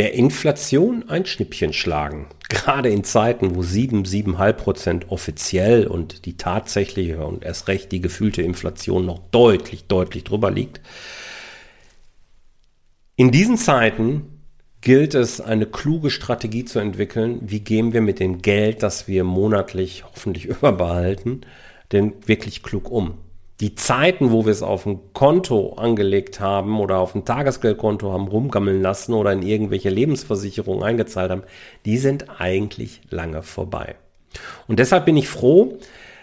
der Inflation ein Schnippchen schlagen. Gerade in Zeiten, wo 7, 7,5 Prozent offiziell und die tatsächliche und erst recht die gefühlte Inflation noch deutlich, deutlich drüber liegt. In diesen Zeiten gilt es, eine kluge Strategie zu entwickeln. Wie gehen wir mit dem Geld, das wir monatlich hoffentlich überbehalten, denn wirklich klug um? Die Zeiten, wo wir es auf ein Konto angelegt haben oder auf ein Tagesgeldkonto haben rumgammeln lassen oder in irgendwelche Lebensversicherungen eingezahlt haben, die sind eigentlich lange vorbei. Und deshalb bin ich froh,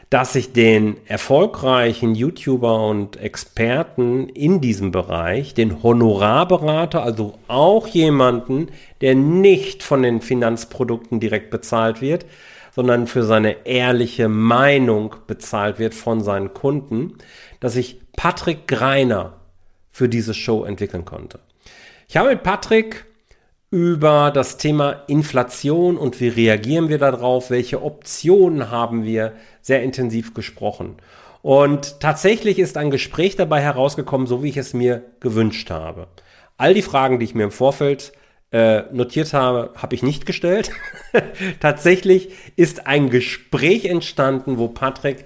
dass ich den erfolgreichen YouTuber und Experten in diesem Bereich, den Honorarberater, also auch jemanden, der nicht von den Finanzprodukten direkt bezahlt wird, sondern für seine ehrliche Meinung bezahlt wird von seinen Kunden, dass ich Patrick Greiner für diese Show entwickeln konnte. Ich habe mit Patrick über das Thema Inflation und wie reagieren wir darauf, welche Optionen haben wir sehr intensiv gesprochen. Und tatsächlich ist ein Gespräch dabei herausgekommen, so wie ich es mir gewünscht habe. All die Fragen, die ich mir im Vorfeld äh, notiert habe, habe ich nicht gestellt. Tatsächlich ist ein Gespräch entstanden, wo Patrick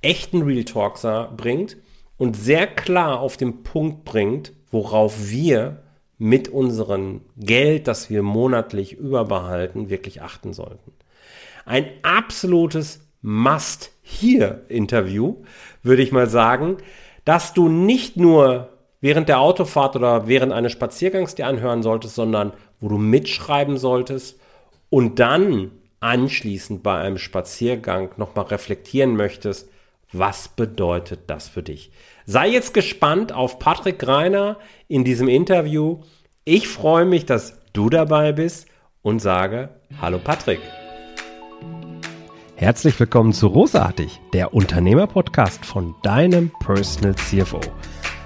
echten Real Talk bringt und sehr klar auf den Punkt bringt, worauf wir mit unserem Geld, das wir monatlich überbehalten, wirklich achten sollten. Ein absolutes Must-Here-Interview, würde ich mal sagen, dass du nicht nur während der Autofahrt oder während eines Spaziergangs dir anhören solltest, sondern wo du mitschreiben solltest und dann anschließend bei einem Spaziergang nochmal reflektieren möchtest, was bedeutet das für dich? Sei jetzt gespannt auf Patrick Reiner in diesem Interview. Ich freue mich, dass du dabei bist und sage Hallo Patrick. Herzlich willkommen zu Rosartig, der Unternehmerpodcast von deinem Personal CFO.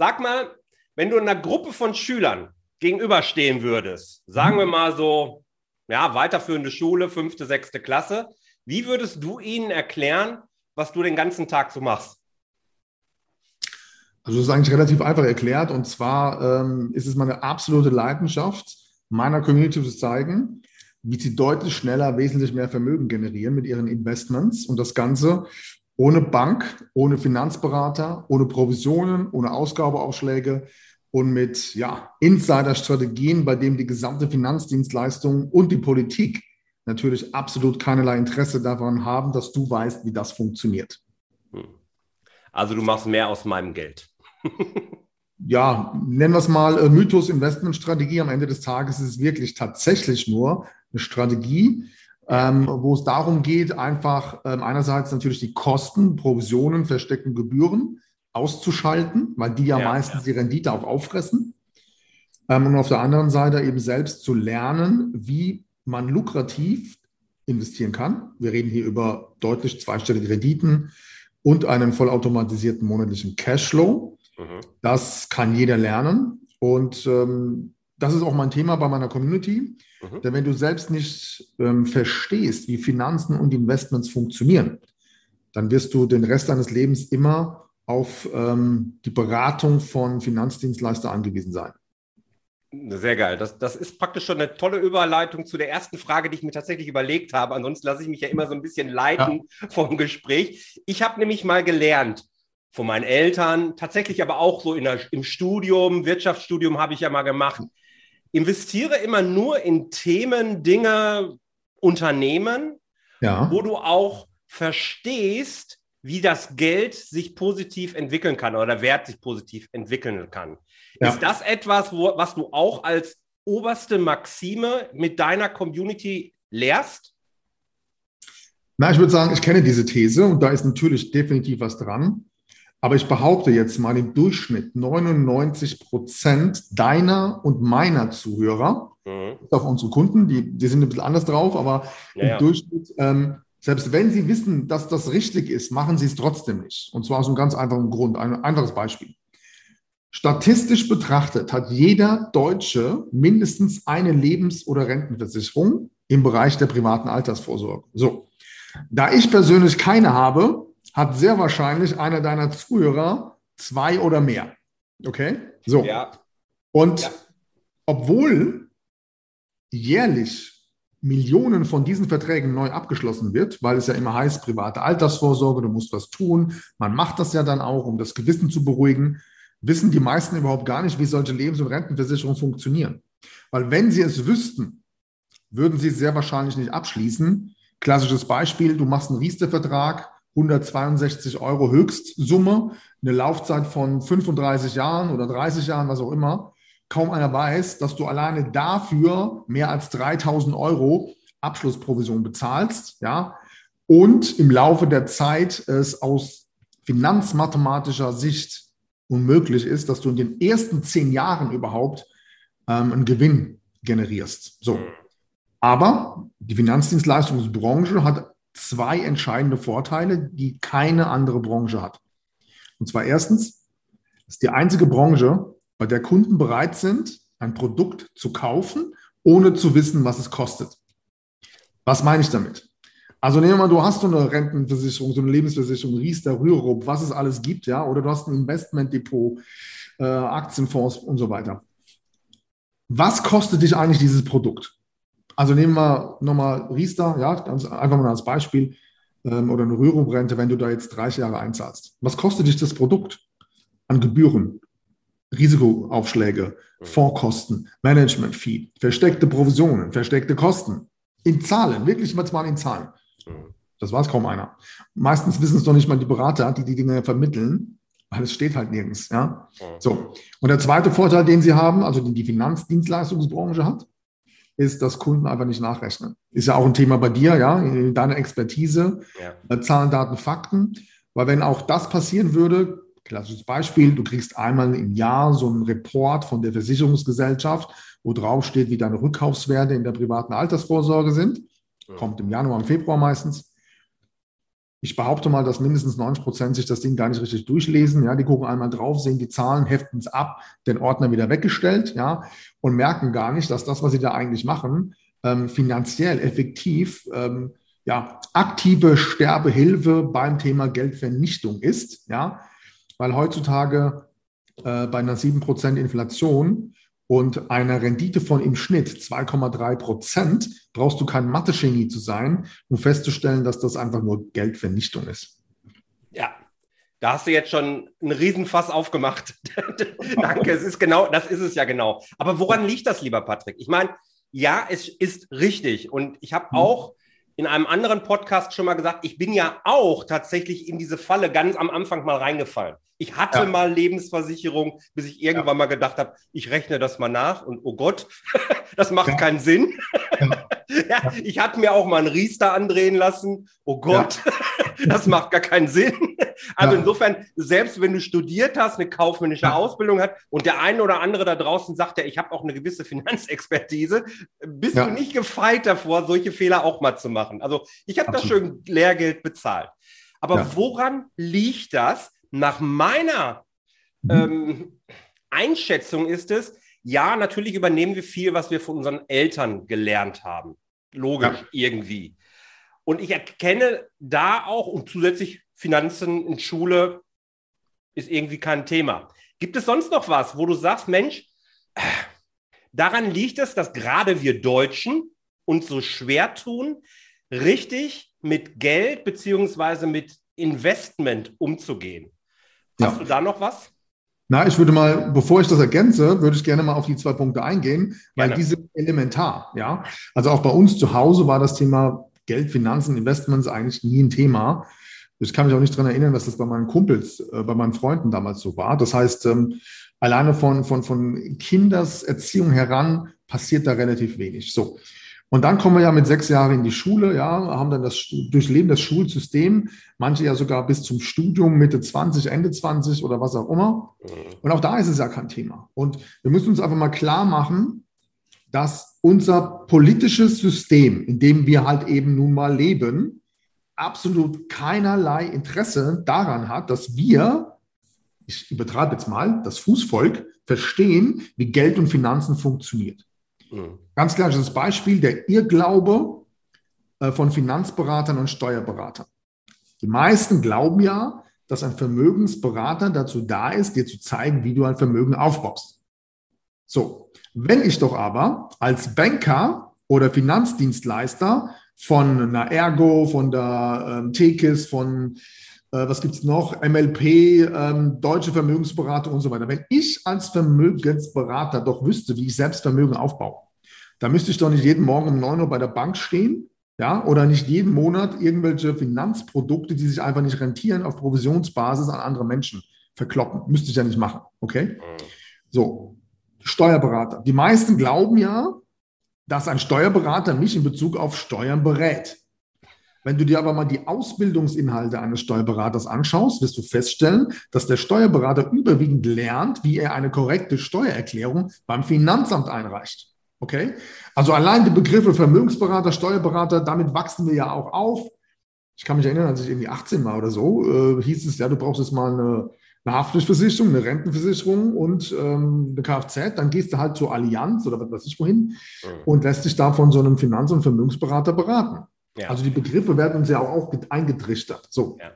Sag mal, wenn du einer Gruppe von Schülern gegenüberstehen würdest, sagen wir mal so, ja, weiterführende Schule, fünfte, sechste Klasse, wie würdest du ihnen erklären, was du den ganzen Tag so machst? Also das ist eigentlich relativ einfach erklärt. Und zwar ähm, ist es meine absolute Leidenschaft, meiner Community zu zeigen, wie sie deutlich schneller wesentlich mehr Vermögen generieren mit ihren Investments und das Ganze ohne Bank, ohne Finanzberater, ohne Provisionen, ohne Ausgabeaufschläge und mit ja, Insider-Strategien, bei denen die gesamte Finanzdienstleistung und die Politik natürlich absolut keinerlei Interesse daran haben, dass du weißt, wie das funktioniert. Hm. Also du machst mehr aus meinem Geld. ja, nennen wir es mal äh, Mythos Investmentstrategie. Am Ende des Tages ist es wirklich tatsächlich nur eine Strategie, ähm, wo es darum geht, einfach ähm, einerseits natürlich die Kosten, Provisionen, versteckten Gebühren auszuschalten, weil die ja, ja meistens ja. die Rendite auch auffressen. Ähm, und auf der anderen Seite eben selbst zu lernen, wie man lukrativ investieren kann. Wir reden hier über deutlich zweistellige Renditen und einen vollautomatisierten monatlichen Cashflow. Mhm. Das kann jeder lernen. Und ähm, das ist auch mein Thema bei meiner Community. Mhm. Denn wenn du selbst nicht ähm, verstehst, wie Finanzen und Investments funktionieren, dann wirst du den Rest deines Lebens immer auf ähm, die Beratung von Finanzdienstleistern angewiesen sein. Sehr geil. Das, das ist praktisch schon eine tolle Überleitung zu der ersten Frage, die ich mir tatsächlich überlegt habe. Ansonsten lasse ich mich ja immer so ein bisschen leiten ja. vom Gespräch. Ich habe nämlich mal gelernt von meinen Eltern, tatsächlich aber auch so der, im Studium, Wirtschaftsstudium habe ich ja mal gemacht investiere immer nur in Themen, Dinge, Unternehmen, ja. wo du auch verstehst, wie das Geld sich positiv entwickeln kann oder der Wert sich positiv entwickeln kann. Ja. Ist das etwas, wo, was du auch als oberste Maxime mit deiner Community lehrst? Na, ich würde sagen, ich kenne diese These und da ist natürlich definitiv was dran. Aber ich behaupte jetzt mal im Durchschnitt 99 Prozent deiner und meiner Zuhörer, mhm. auf unsere Kunden, die, die sind ein bisschen anders drauf, aber ja, im ja. Durchschnitt, ähm, selbst wenn sie wissen, dass das richtig ist, machen sie es trotzdem nicht. Und zwar aus einem ganz einfachen Grund. Ein einfaches Beispiel. Statistisch betrachtet hat jeder Deutsche mindestens eine Lebens- oder Rentenversicherung im Bereich der privaten Altersvorsorge. So. Da ich persönlich keine habe, hat sehr wahrscheinlich einer deiner Zuhörer zwei oder mehr. Okay? So. Ja. Und ja. obwohl jährlich Millionen von diesen Verträgen neu abgeschlossen wird, weil es ja immer heißt, private Altersvorsorge, du musst was tun. Man macht das ja dann auch, um das Gewissen zu beruhigen. Wissen die meisten überhaupt gar nicht, wie solche Lebens- und Rentenversicherungen funktionieren. Weil wenn sie es wüssten, würden sie es sehr wahrscheinlich nicht abschließen. Klassisches Beispiel, du machst einen Riester-Vertrag, 162 Euro Höchstsumme, eine Laufzeit von 35 Jahren oder 30 Jahren, was auch immer. Kaum einer weiß, dass du alleine dafür mehr als 3000 Euro Abschlussprovision bezahlst, ja, und im Laufe der Zeit es aus finanzmathematischer Sicht unmöglich ist, dass du in den ersten zehn Jahren überhaupt ähm, einen Gewinn generierst. So. Aber die Finanzdienstleistungsbranche hat zwei entscheidende Vorteile, die keine andere Branche hat. Und zwar erstens, es ist die einzige Branche, bei der Kunden bereit sind, ein Produkt zu kaufen, ohne zu wissen, was es kostet. Was meine ich damit? Also nehmen wir mal, du hast so eine Rentenversicherung, so eine Lebensversicherung, Riester, Rürup, was es alles gibt, ja, oder du hast ein Investmentdepot, äh, Aktienfonds und so weiter. Was kostet dich eigentlich dieses Produkt? Also nehmen wir nochmal Riester, ja, ganz einfach mal als Beispiel, ähm, oder eine Rührumrente, wenn du da jetzt 30 Jahre einzahlst. Was kostet dich das Produkt an Gebühren, Risikoaufschläge. Fondskosten, Management-Fee, versteckte Provisionen, versteckte Kosten? In Zahlen, wirklich mal in Zahlen. Das weiß kaum einer. Meistens wissen es doch nicht mal die Berater, die die Dinge vermitteln, weil es steht halt nirgends. Ja? So. Und der zweite Vorteil, den sie haben, also den die Finanzdienstleistungsbranche hat, ist, dass Kunden einfach nicht nachrechnen. Ist ja auch ein Thema bei dir, ja, deine Expertise, ja. Äh, Zahlen, Daten, Fakten. Weil wenn auch das passieren würde, klassisches Beispiel, du kriegst einmal im Jahr so einen Report von der Versicherungsgesellschaft, wo drauf steht, wie deine Rückkaufswerte in der privaten Altersvorsorge sind. Kommt im Januar, im Februar meistens. Ich behaupte mal, dass mindestens 90 Prozent sich das Ding gar nicht richtig durchlesen. Ja, die gucken einmal drauf, sehen die Zahlen, heften es ab, den Ordner wieder weggestellt, ja, und merken gar nicht, dass das, was sie da eigentlich machen, ähm, finanziell effektiv, ähm, ja, aktive Sterbehilfe beim Thema Geldvernichtung ist, ja, weil heutzutage äh, bei einer 7 Prozent Inflation und einer Rendite von im Schnitt 2,3 Prozent brauchst du kein Mathe-Genie zu sein, um festzustellen, dass das einfach nur Geldvernichtung ist. Ja, da hast du jetzt schon einen Riesenfass aufgemacht. Danke, es ist genau, das ist es ja genau. Aber woran liegt das, lieber Patrick? Ich meine, ja, es ist richtig. Und ich habe hm. auch in einem anderen Podcast schon mal gesagt, ich bin ja auch tatsächlich in diese Falle ganz am Anfang mal reingefallen. Ich hatte ja. mal Lebensversicherung, bis ich irgendwann ja. mal gedacht habe, ich rechne das mal nach und oh Gott, das macht ja. keinen Sinn. ja. ich hatte mir auch mal einen Riester andrehen lassen. Oh Gott, das macht gar keinen Sinn. Also insofern, selbst wenn du studiert hast, eine kaufmännische Ausbildung hat und der eine oder andere da draußen sagt ja, ich habe auch eine gewisse Finanzexpertise, bist du nicht gefeit davor, solche Fehler auch mal zu machen. Also ich habe das schön Lehrgeld bezahlt. Aber woran liegt das? Nach meiner mhm. ähm, Einschätzung ist es, ja, natürlich übernehmen wir viel, was wir von unseren Eltern gelernt haben. Logisch, ja. irgendwie. Und ich erkenne da auch und zusätzlich Finanzen in Schule ist irgendwie kein Thema. Gibt es sonst noch was, wo du sagst, Mensch, daran liegt es, dass gerade wir Deutschen uns so schwer tun, richtig mit Geld beziehungsweise mit Investment umzugehen? Hast ja. du da noch was? Na, ich würde mal, bevor ich das ergänze, würde ich gerne mal auf die zwei Punkte eingehen, weil gerne. die sind elementar. Ja, also auch bei uns zu Hause war das Thema Geld, Finanzen, Investments eigentlich nie ein Thema. Ich kann mich auch nicht daran erinnern, dass das bei meinen Kumpels, äh, bei meinen Freunden damals so war. Das heißt, ähm, alleine von, von, von Kinderserziehung heran passiert da relativ wenig. So. Und dann kommen wir ja mit sechs Jahren in die Schule, ja, haben dann das Durchleben das Schulsystem, manche ja sogar bis zum Studium, Mitte 20, Ende 20 oder was auch immer. Mhm. Und auch da ist es ja kein Thema. Und wir müssen uns einfach mal klar machen, dass unser politisches System, in dem wir halt eben nun mal leben, absolut keinerlei Interesse daran hat, dass wir, ich übertreibe jetzt mal, das Fußvolk verstehen, wie Geld und Finanzen funktioniert. Mhm. Ganz klares Beispiel, der Irrglaube äh, von Finanzberatern und Steuerberatern. Die meisten glauben ja, dass ein Vermögensberater dazu da ist, dir zu zeigen, wie du ein Vermögen aufbaust. So, wenn ich doch aber als Banker oder Finanzdienstleister von einer Ergo, von der ähm, Tekis, von äh, was gibt es noch, MLP, ähm, Deutsche Vermögensberatung und so weiter. Wenn ich als Vermögensberater doch wüsste, wie ich selbst Vermögen aufbaue, dann müsste ich doch nicht jeden Morgen um 9 Uhr bei der Bank stehen, ja, oder nicht jeden Monat irgendwelche Finanzprodukte, die sich einfach nicht rentieren, auf Provisionsbasis an andere Menschen verkloppen. Müsste ich ja nicht machen, okay? Mhm. So, Steuerberater. Die meisten glauben ja, dass ein Steuerberater mich in Bezug auf Steuern berät. Wenn du dir aber mal die Ausbildungsinhalte eines Steuerberaters anschaust, wirst du feststellen, dass der Steuerberater überwiegend lernt, wie er eine korrekte Steuererklärung beim Finanzamt einreicht. Okay? Also allein die Begriffe Vermögensberater, Steuerberater, damit wachsen wir ja auch auf. Ich kann mich erinnern, als ich irgendwie 18 war oder so, äh, hieß es ja, du brauchst jetzt mal eine, eine Haftpflichtversicherung, eine Rentenversicherung und ähm, eine Kfz. Dann gehst du halt zur Allianz oder was weiß ich wohin mhm. und lässt dich da von so einem Finanz- und Vermögensberater beraten. Ja. Also die Begriffe werden uns ja auch, auch eingetrichtert. So. Ja.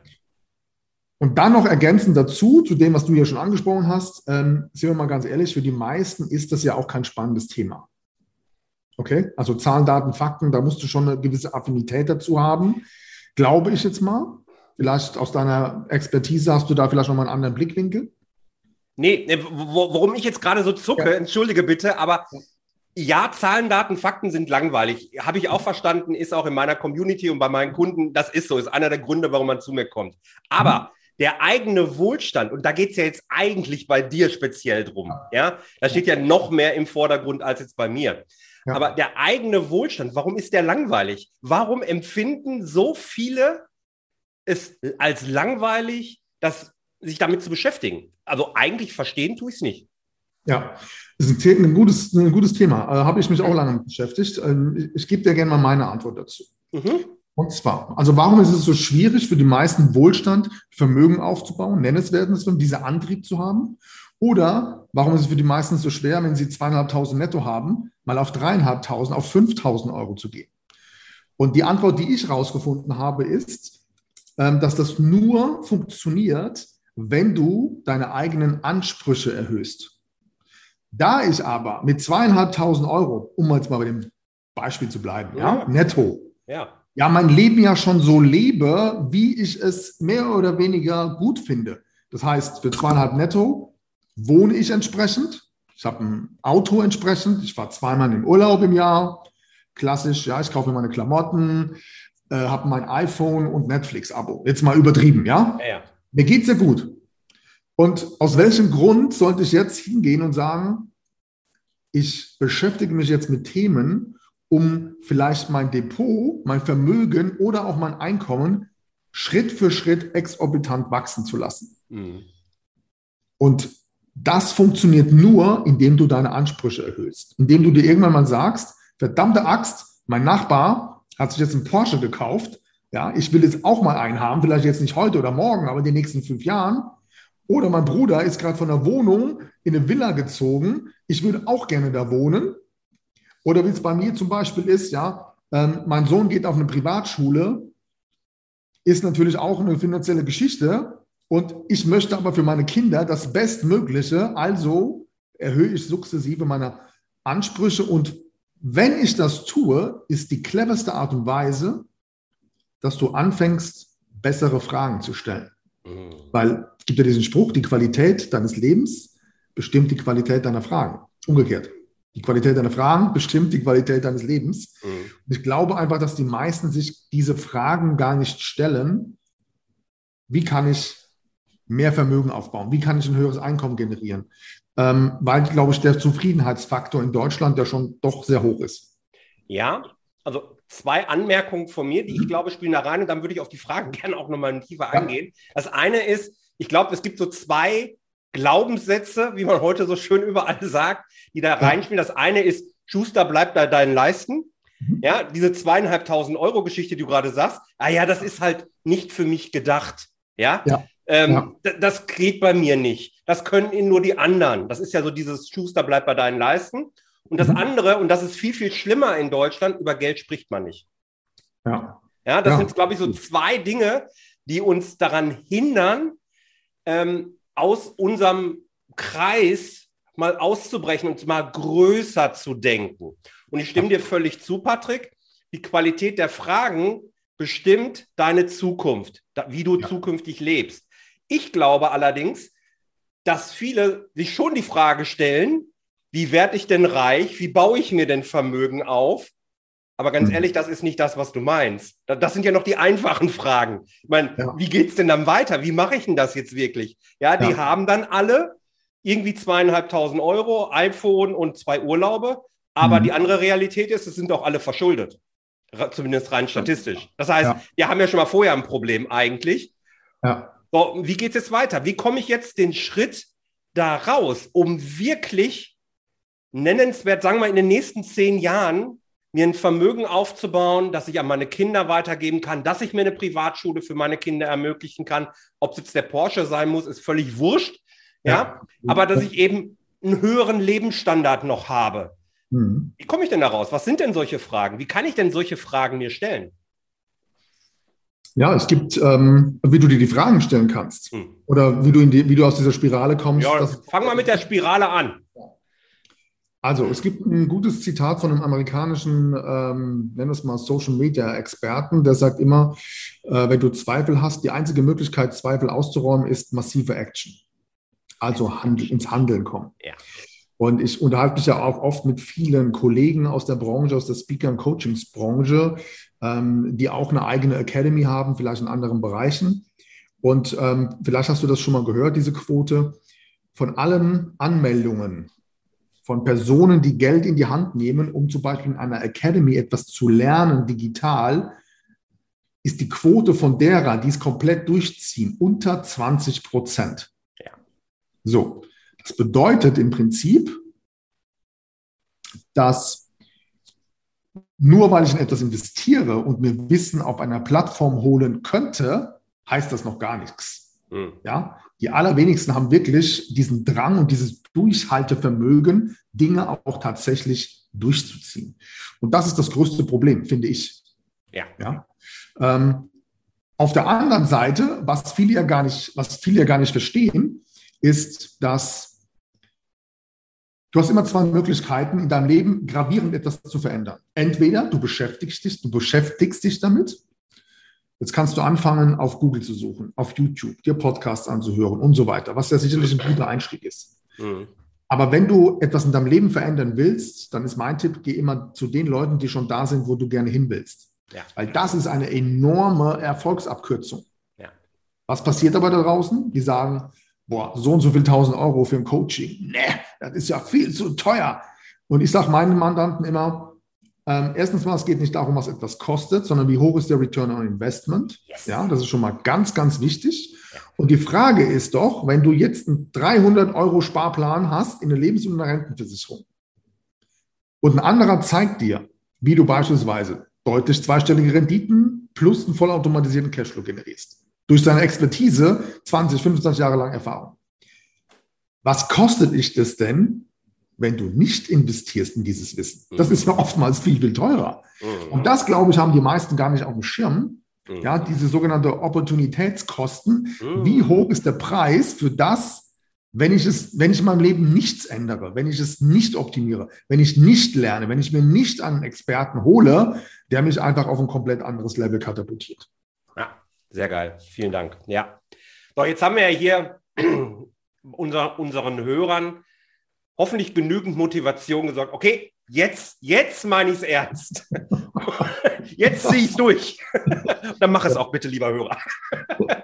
Und dann noch ergänzend dazu, zu dem, was du ja schon angesprochen hast, ähm, sind wir mal ganz ehrlich, für die meisten ist das ja auch kein spannendes Thema. Okay, also Zahlen, Daten, Fakten, da musst du schon eine gewisse Affinität dazu haben, glaube ich jetzt mal. Vielleicht aus deiner Expertise hast du da vielleicht nochmal einen anderen Blickwinkel. Nee, worum ich jetzt gerade so zucke, ja. entschuldige bitte, aber ja, Zahlen, Daten, Fakten sind langweilig. Habe ich auch verstanden, ist auch in meiner Community und bei meinen Kunden, das ist so, ist einer der Gründe, warum man zu mir kommt. Aber der eigene Wohlstand, und da geht es ja jetzt eigentlich bei dir speziell drum, ja, da steht ja noch mehr im Vordergrund als jetzt bei mir. Ja. Aber der eigene Wohlstand, warum ist der langweilig? Warum empfinden so viele es als langweilig, das, sich damit zu beschäftigen? Also eigentlich verstehen tue ich es nicht. Ja, das ist ein, ein, gutes, ein gutes Thema. Äh, Habe ich mich auch lange mit beschäftigt. Ähm, ich, ich gebe dir gerne mal meine Antwort dazu. Mhm. Und zwar, also warum ist es so schwierig für die meisten Wohlstand, Vermögen aufzubauen, nennenswertes, diesen Antrieb zu haben? Oder warum ist es für die meisten so schwer, wenn sie zweieinhalbtausend netto haben, mal auf dreieinhalbtausend, auf fünftausend Euro zu gehen? Und die Antwort, die ich rausgefunden habe, ist, dass das nur funktioniert, wenn du deine eigenen Ansprüche erhöhst. Da ich aber mit zweieinhalbtausend Euro, um jetzt mal bei dem Beispiel zu bleiben, ja, ja netto, ja. ja, mein Leben ja schon so lebe, wie ich es mehr oder weniger gut finde. Das heißt, für zweieinhalb netto wohne ich entsprechend. Ich habe ein Auto entsprechend. Ich fahre zweimal in den Urlaub im Jahr. Klassisch, ja, ich kaufe mir meine Klamotten, äh, habe mein iPhone und Netflix-Abo. Jetzt mal übertrieben, ja? ja, ja. Mir geht's ja gut. Und aus welchem Grund sollte ich jetzt hingehen und sagen, ich beschäftige mich jetzt mit Themen, um vielleicht mein Depot, mein Vermögen oder auch mein Einkommen Schritt für Schritt exorbitant wachsen zu lassen. Mhm. Und das funktioniert nur, indem du deine Ansprüche erhöhst. Indem du dir irgendwann mal sagst, verdammte Axt, mein Nachbar hat sich jetzt einen Porsche gekauft. Ja, ich will jetzt auch mal einen haben, vielleicht jetzt nicht heute oder morgen, aber in den nächsten fünf Jahren. Oder mein Bruder ist gerade von der Wohnung in eine Villa gezogen. Ich würde auch gerne da wohnen. Oder wie es bei mir zum Beispiel ist, ja, ähm, mein Sohn geht auf eine Privatschule, ist natürlich auch eine finanzielle Geschichte. Und ich möchte aber für meine Kinder das Bestmögliche. Also erhöhe ich sukzessive meine Ansprüche. Und wenn ich das tue, ist die cleverste Art und Weise, dass du anfängst, bessere Fragen zu stellen. Mhm. Weil es gibt ja diesen Spruch, die Qualität deines Lebens bestimmt die Qualität deiner Fragen. Umgekehrt. Die Qualität deiner Fragen bestimmt die Qualität deines Lebens. Mhm. Und ich glaube einfach, dass die meisten sich diese Fragen gar nicht stellen. Wie kann ich mehr Vermögen aufbauen? Wie kann ich ein höheres Einkommen generieren? Ähm, weil, glaube ich, der Zufriedenheitsfaktor in Deutschland ja schon doch sehr hoch ist. Ja, also zwei Anmerkungen von mir, die ich glaube spielen da rein und dann würde ich auf die Fragen gerne auch nochmal tiefer ja. eingehen. Das eine ist, ich glaube, es gibt so zwei Glaubenssätze, wie man heute so schön überall sagt, die da reinspielen. Das eine ist, Schuster bleibt bei deinen Leisten. Mhm. Ja, diese zweieinhalbtausend Euro Geschichte, die du gerade sagst, ah ja, das ist halt nicht für mich gedacht. Ja, ja. Ähm, ja. Das geht bei mir nicht. Das können nur die anderen. Das ist ja so dieses Schuster bleibt bei deinen Leisten. Und das mhm. andere, und das ist viel, viel schlimmer in Deutschland, über Geld spricht man nicht. Ja. Ja, das ja. sind, glaube ich, so zwei Dinge, die uns daran hindern, ähm, aus unserem Kreis mal auszubrechen und mal größer zu denken. Und ich stimme dir völlig zu, Patrick. Die Qualität der Fragen bestimmt deine Zukunft, wie du ja. zukünftig lebst. Ich glaube allerdings, dass viele sich schon die Frage stellen, wie werde ich denn reich? Wie baue ich mir denn Vermögen auf? Aber ganz mhm. ehrlich, das ist nicht das, was du meinst. Das sind ja noch die einfachen Fragen. Ich meine, ja. wie geht es denn dann weiter? Wie mache ich denn das jetzt wirklich? Ja, die ja. haben dann alle irgendwie zweieinhalbtausend Euro, iPhone und zwei Urlaube. Aber mhm. die andere Realität ist, es sind auch alle verschuldet. Zumindest rein statistisch. Das heißt, ja. wir haben ja schon mal vorher ein Problem eigentlich. Ja. So, wie geht es jetzt weiter? Wie komme ich jetzt den Schritt da raus, um wirklich nennenswert, sagen wir in den nächsten zehn Jahren, mir ein Vermögen aufzubauen, das ich an meine Kinder weitergeben kann, dass ich mir eine Privatschule für meine Kinder ermöglichen kann. Ob es jetzt der Porsche sein muss, ist völlig wurscht. Ja, ja. aber dass ich eben einen höheren Lebensstandard noch habe. Mhm. Wie komme ich denn da raus? Was sind denn solche Fragen? Wie kann ich denn solche Fragen mir stellen? Ja, es gibt, ähm, wie du dir die Fragen stellen kannst. Hm. Oder wie du, die, wie du aus dieser Spirale kommst. Ja, fang mal mit der Spirale an. Also, es gibt ein gutes Zitat von einem amerikanischen, ähm, nennen wir es mal Social Media Experten, der sagt immer, äh, wenn du Zweifel hast, die einzige Möglichkeit, Zweifel auszuräumen, ist massive Action. Also hand, ins Handeln kommen. Ja. Und ich unterhalte mich ja auch oft mit vielen Kollegen aus der Branche, aus der Speaker- und Coachingsbranche, ähm, die auch eine eigene Academy haben, vielleicht in anderen Bereichen. Und ähm, vielleicht hast du das schon mal gehört, diese Quote. Von allen Anmeldungen von Personen, die Geld in die Hand nehmen, um zum Beispiel in einer Academy etwas zu lernen, digital, ist die Quote von derer, die es komplett durchziehen, unter 20 Prozent. Ja. So, das bedeutet im Prinzip, dass nur weil ich in etwas investiere und mir Wissen auf einer Plattform holen könnte, heißt das noch gar nichts. Mhm. Ja? Die allerwenigsten haben wirklich diesen Drang und dieses Durchhaltevermögen, Dinge auch tatsächlich durchzuziehen. Und das ist das größte Problem, finde ich. Ja. ja? Ähm, auf der anderen Seite, was viele ja gar nicht, was viele ja gar nicht verstehen, ist, dass Du hast immer zwei Möglichkeiten, in deinem Leben gravierend etwas zu verändern. Entweder du beschäftigst dich, du beschäftigst dich damit. Jetzt kannst du anfangen, auf Google zu suchen, auf YouTube, dir Podcasts anzuhören und so weiter, was ja sicherlich ein guter Einstieg ist. Mhm. Aber wenn du etwas in deinem Leben verändern willst, dann ist mein Tipp, geh immer zu den Leuten, die schon da sind, wo du gerne hin willst. Ja. Weil das ist eine enorme Erfolgsabkürzung. Ja. Was passiert aber da draußen? Die sagen, boah, so und so viel tausend Euro für ein Coaching. Nee, das ist ja viel zu teuer. Und ich sage meinen Mandanten immer, ähm, erstens mal, es geht nicht darum, was etwas kostet, sondern wie hoch ist der Return on Investment. Yes. Ja, das ist schon mal ganz, ganz wichtig. Und die Frage ist doch, wenn du jetzt einen 300 Euro Sparplan hast in eine Lebens- und eine Rentenversicherung und ein anderer zeigt dir, wie du beispielsweise deutlich zweistellige Renditen plus einen vollautomatisierten Cashflow generierst durch seine Expertise 20, 25 Jahre lang Erfahrung. Was kostet dich das denn, wenn du nicht investierst in dieses Wissen? Das ist ja oftmals viel, viel teurer. Und das, glaube ich, haben die meisten gar nicht auf dem Schirm. Ja, diese sogenannte Opportunitätskosten. Wie hoch ist der Preis für das, wenn ich es, wenn ich in meinem Leben nichts ändere, wenn ich es nicht optimiere, wenn ich nicht lerne, wenn ich mir nicht einen Experten hole, der mich einfach auf ein komplett anderes Level katapultiert. Sehr geil. Vielen Dank. Ja. So, jetzt haben wir ja hier unser, unseren Hörern hoffentlich genügend Motivation gesagt. Okay, jetzt, jetzt meine ich es ernst. jetzt ziehe ich es durch. Dann mach es auch bitte, lieber Hörer.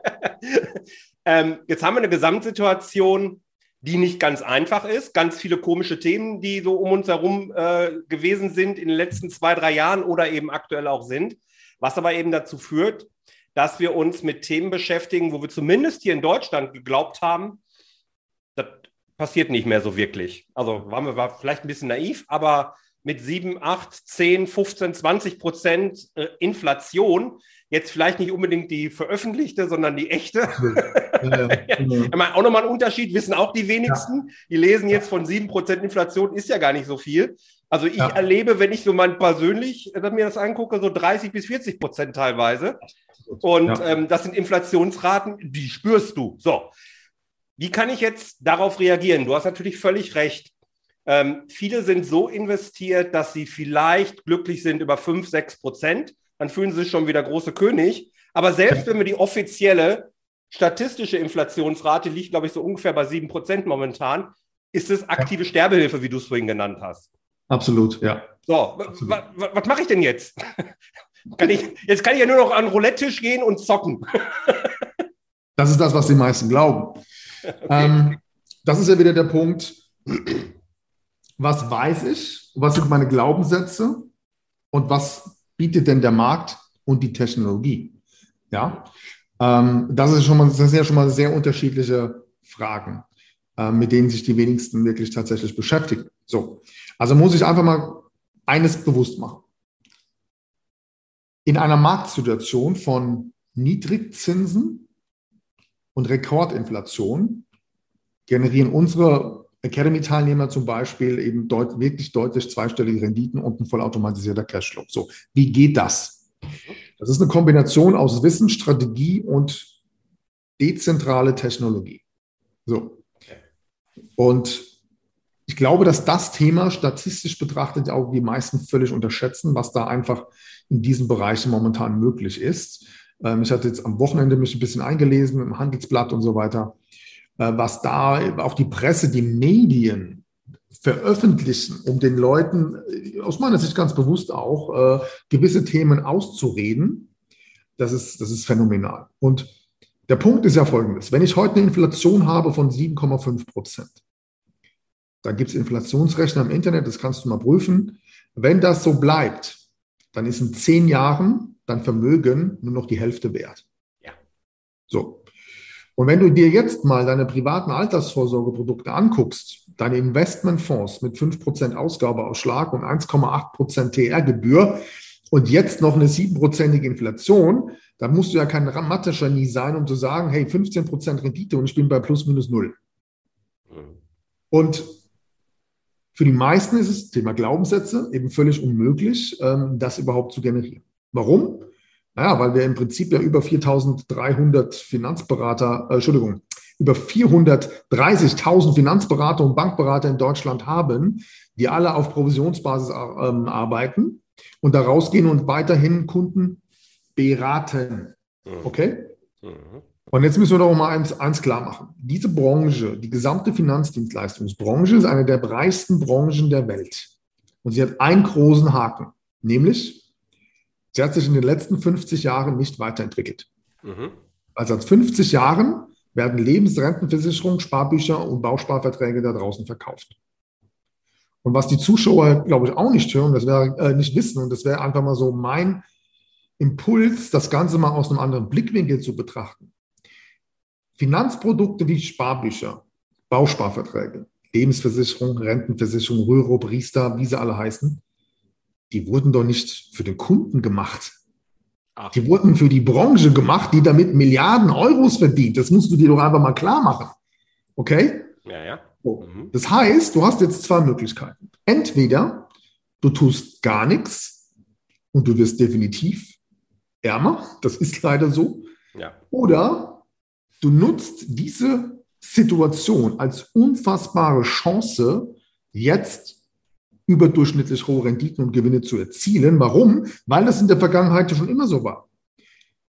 ähm, jetzt haben wir eine Gesamtsituation, die nicht ganz einfach ist. Ganz viele komische Themen, die so um uns herum äh, gewesen sind in den letzten zwei, drei Jahren oder eben aktuell auch sind. Was aber eben dazu führt, dass wir uns mit Themen beschäftigen, wo wir zumindest hier in Deutschland geglaubt haben, das passiert nicht mehr so wirklich. Also waren wir war vielleicht ein bisschen naiv, aber mit 7, 8, 10, 15, 20 Prozent äh, Inflation Jetzt vielleicht nicht unbedingt die veröffentlichte, sondern die echte. Ja, ja, genau. ich meine, auch nochmal ein Unterschied, wissen auch die wenigsten. Ja. Die lesen jetzt von 7% Inflation, ist ja gar nicht so viel. Also ich erlebe, wenn ich so mal persönlich äh, mir das angucke, so 30 bis 40 Prozent teilweise. Und ähm, das sind Inflationsraten, die spürst du. So, wie kann ich jetzt darauf reagieren? Du hast natürlich völlig recht. Ähm, viele sind so investiert, dass sie vielleicht glücklich sind über 5, 6 Prozent dann fühlen sie sich schon wieder große König. Aber selbst wenn wir die offizielle statistische Inflationsrate liegt, glaube ich, so ungefähr bei 7% momentan, ist es aktive Sterbehilfe, wie du es vorhin genannt hast. Absolut, ja. So, was mache ich denn jetzt? Kann ich, jetzt kann ich ja nur noch an den Roulette-Tisch gehen und zocken. das ist das, was die meisten glauben. Okay. Ähm, das ist ja wieder der Punkt, was weiß ich, was sind meine Glaubenssätze und was bietet denn der Markt und die Technologie? Ja, ähm, das, ist schon mal, das sind ja schon mal sehr unterschiedliche Fragen, äh, mit denen sich die wenigsten wirklich tatsächlich beschäftigen. So, also muss ich einfach mal eines bewusst machen. In einer Marktsituation von Niedrigzinsen und Rekordinflation generieren unsere Academy-Teilnehmer zum Beispiel eben deut wirklich deutlich zweistellige Renditen und ein vollautomatisierter Cashflow. So, wie geht das? Das ist eine Kombination aus Wissen, Strategie und dezentrale Technologie. So. Und ich glaube, dass das Thema statistisch betrachtet auch die meisten völlig unterschätzen, was da einfach in diesen Bereichen momentan möglich ist. Ähm, ich hatte jetzt am Wochenende mich ein bisschen eingelesen im Handelsblatt und so weiter. Äh, was da auch die Presse, die Medien veröffentlichen, um den Leuten, äh, aus meiner Sicht ganz bewusst auch, äh, gewisse Themen auszureden, das ist, das ist phänomenal. Und der Punkt ist ja folgendes. Wenn ich heute eine Inflation habe von 7,5 Prozent, dann gibt es Inflationsrechner im Internet, das kannst du mal prüfen. Wenn das so bleibt, dann ist in zehn Jahren dein Vermögen nur noch die Hälfte wert. Ja. So, und wenn du dir jetzt mal deine privaten Altersvorsorgeprodukte anguckst, deine Investmentfonds mit 5% Ausgabeausschlag und 1,8% TR-Gebühr und jetzt noch eine 7%ige Inflation, dann musst du ja kein Mathe-Genie sein, um zu sagen, hey, 15% Rendite und ich bin bei plus minus null. Mhm. Und für die meisten ist es, Thema Glaubenssätze, eben völlig unmöglich, ähm, das überhaupt zu generieren. Warum? Naja, weil wir im Prinzip ja über 4300 Finanzberater, äh, Entschuldigung, über 430.000 Finanzberater und Bankberater in Deutschland haben, die alle auf Provisionsbasis ähm, arbeiten und da rausgehen und weiterhin Kunden beraten. Mhm. Okay? Mhm. Und jetzt müssen wir doch mal eins, eins klar machen. Diese Branche, die gesamte Finanzdienstleistungsbranche, ist eine der reichsten Branchen der Welt. Und sie hat einen großen Haken, nämlich Sie hat sich in den letzten 50 Jahren nicht weiterentwickelt. Mhm. Also seit 50 Jahren werden Lebensrentenversicherungen, Sparbücher und Bausparverträge da draußen verkauft. Und was die Zuschauer, glaube ich, auch nicht hören, das wäre äh, nicht wissen, und das wäre einfach mal so mein Impuls, das Ganze mal aus einem anderen Blickwinkel zu betrachten. Finanzprodukte wie Sparbücher, Bausparverträge, Lebensversicherung, Rentenversicherung, Röhro, Priester, wie sie alle heißen, die wurden doch nicht für den Kunden gemacht. Ach. Die wurden für die Branche gemacht, die damit Milliarden Euros verdient. Das musst du dir doch einfach mal klar machen. Okay? Ja, ja. So. Mhm. Das heißt, du hast jetzt zwei Möglichkeiten. Entweder du tust gar nichts und du wirst definitiv ärmer. Das ist leider so. Ja. Oder du nutzt diese Situation als unfassbare Chance, jetzt überdurchschnittlich hohe Renditen und Gewinne zu erzielen. Warum? Weil das in der Vergangenheit schon immer so war.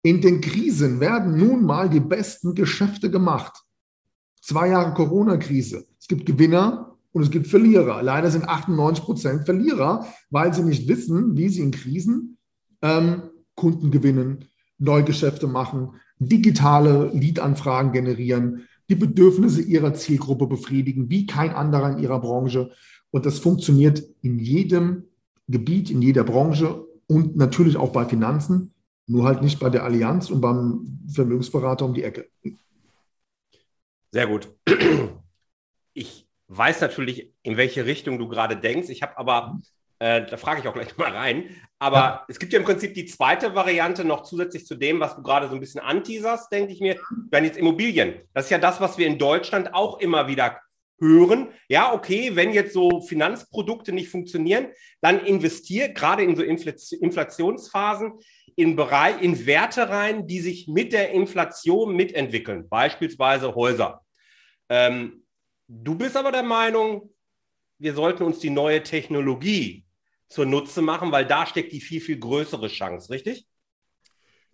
In den Krisen werden nun mal die besten Geschäfte gemacht. Zwei Jahre Corona-Krise. Es gibt Gewinner und es gibt Verlierer. Leider sind 98 Prozent Verlierer, weil sie nicht wissen, wie sie in Krisen ähm, Kunden gewinnen, Neugeschäfte machen, digitale Lead-Anfragen generieren, die Bedürfnisse ihrer Zielgruppe befriedigen, wie kein anderer in ihrer Branche. Und das funktioniert in jedem Gebiet, in jeder Branche und natürlich auch bei Finanzen, nur halt nicht bei der Allianz und beim Vermögensberater um die Ecke. Sehr gut. Ich weiß natürlich, in welche Richtung du gerade denkst. Ich habe aber, äh, da frage ich auch gleich mal rein, aber ja. es gibt ja im Prinzip die zweite Variante noch zusätzlich zu dem, was du gerade so ein bisschen anteaserst, denke ich mir, wenn jetzt Immobilien. Das ist ja das, was wir in Deutschland auch immer wieder hören. Ja, okay, wenn jetzt so Finanzprodukte nicht funktionieren, dann investier gerade in so Inflationsphasen in Bereich, in Werte rein, die sich mit der Inflation mitentwickeln, beispielsweise Häuser. Ähm, du bist aber der Meinung, wir sollten uns die neue Technologie zunutze machen, weil da steckt die viel, viel größere Chance, richtig?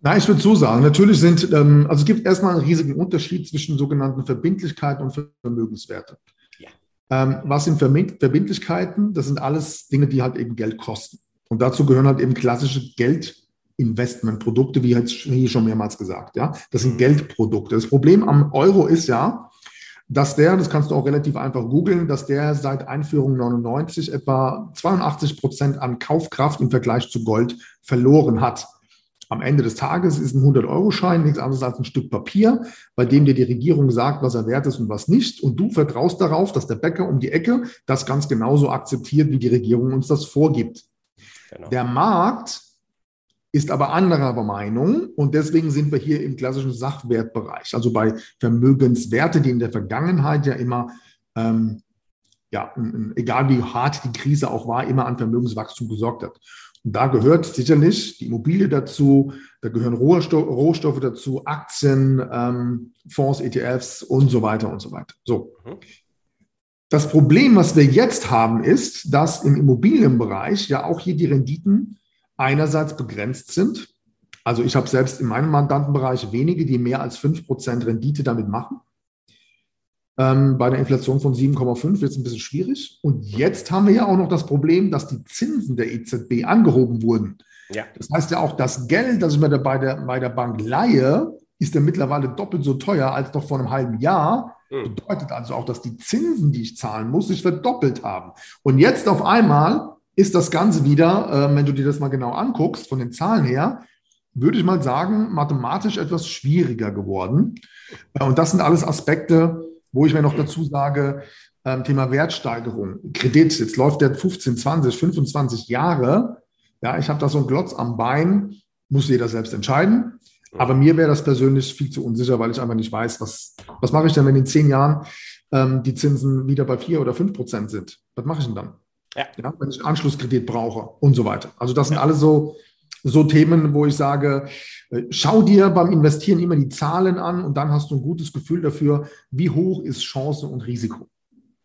Nein, ich würde so sagen, natürlich sind, ähm, also es gibt erstmal einen riesigen Unterschied zwischen sogenannten Verbindlichkeiten und Vermögenswerte. Ja. Ähm, was sind Verbindlichkeiten? Das sind alles Dinge, die halt eben Geld kosten. Und dazu gehören halt eben klassische Geldinvestmentprodukte, wie jetzt hier schon mehrmals gesagt. Ja, das sind mhm. Geldprodukte. Das Problem am Euro ist ja, dass der, das kannst du auch relativ einfach googeln, dass der seit Einführung 99 etwa 82 Prozent an Kaufkraft im Vergleich zu Gold verloren hat. Am Ende des Tages ist ein 100-Euro-Schein nichts anderes als ein Stück Papier, bei dem dir die Regierung sagt, was er wert ist und was nicht. Und du vertraust darauf, dass der Bäcker um die Ecke das ganz genauso akzeptiert, wie die Regierung uns das vorgibt. Genau. Der Markt ist aber anderer Meinung und deswegen sind wir hier im klassischen Sachwertbereich, also bei Vermögenswerte, die in der Vergangenheit ja immer, ähm, ja, egal wie hart die Krise auch war, immer an Vermögenswachstum gesorgt hat. Und da gehört sicherlich die Immobilie dazu, da gehören Rohstoff, Rohstoffe dazu, Aktien, ähm, Fonds, ETFs und so weiter und so weiter. So. Mhm. Das Problem, was wir jetzt haben, ist, dass im Immobilienbereich ja auch hier die Renditen einerseits begrenzt sind. Also ich habe selbst in meinem Mandantenbereich wenige, die mehr als 5% Rendite damit machen. Ähm, bei einer Inflation von 7,5 wird es ein bisschen schwierig. Und jetzt haben wir ja auch noch das Problem, dass die Zinsen der EZB angehoben wurden. Ja. Das heißt ja auch, das Geld, das ich mir bei der, bei der Bank leihe, ist ja mittlerweile doppelt so teuer als noch vor einem halben Jahr. Mhm. Bedeutet also auch, dass die Zinsen, die ich zahlen muss, sich verdoppelt haben. Und jetzt auf einmal ist das Ganze wieder, äh, wenn du dir das mal genau anguckst, von den Zahlen her, würde ich mal sagen, mathematisch etwas schwieriger geworden. Äh, und das sind alles Aspekte, wo ich mir noch dazu sage, ähm, Thema Wertsteigerung, Kredit, jetzt läuft der 15, 20, 25 Jahre. Ja, ich habe da so einen Glotz am Bein, muss jeder selbst entscheiden. Aber mir wäre das persönlich viel zu unsicher, weil ich einfach nicht weiß, was, was mache ich denn, wenn in zehn Jahren ähm, die Zinsen wieder bei vier oder fünf Prozent sind? Was mache ich denn dann? Ja. ja. wenn ich Anschlusskredit brauche und so weiter. Also das sind ja. alles so, so Themen, wo ich sage, äh, schau dir beim Investieren immer die Zahlen an und dann hast du ein gutes Gefühl dafür, wie hoch ist Chance und Risiko.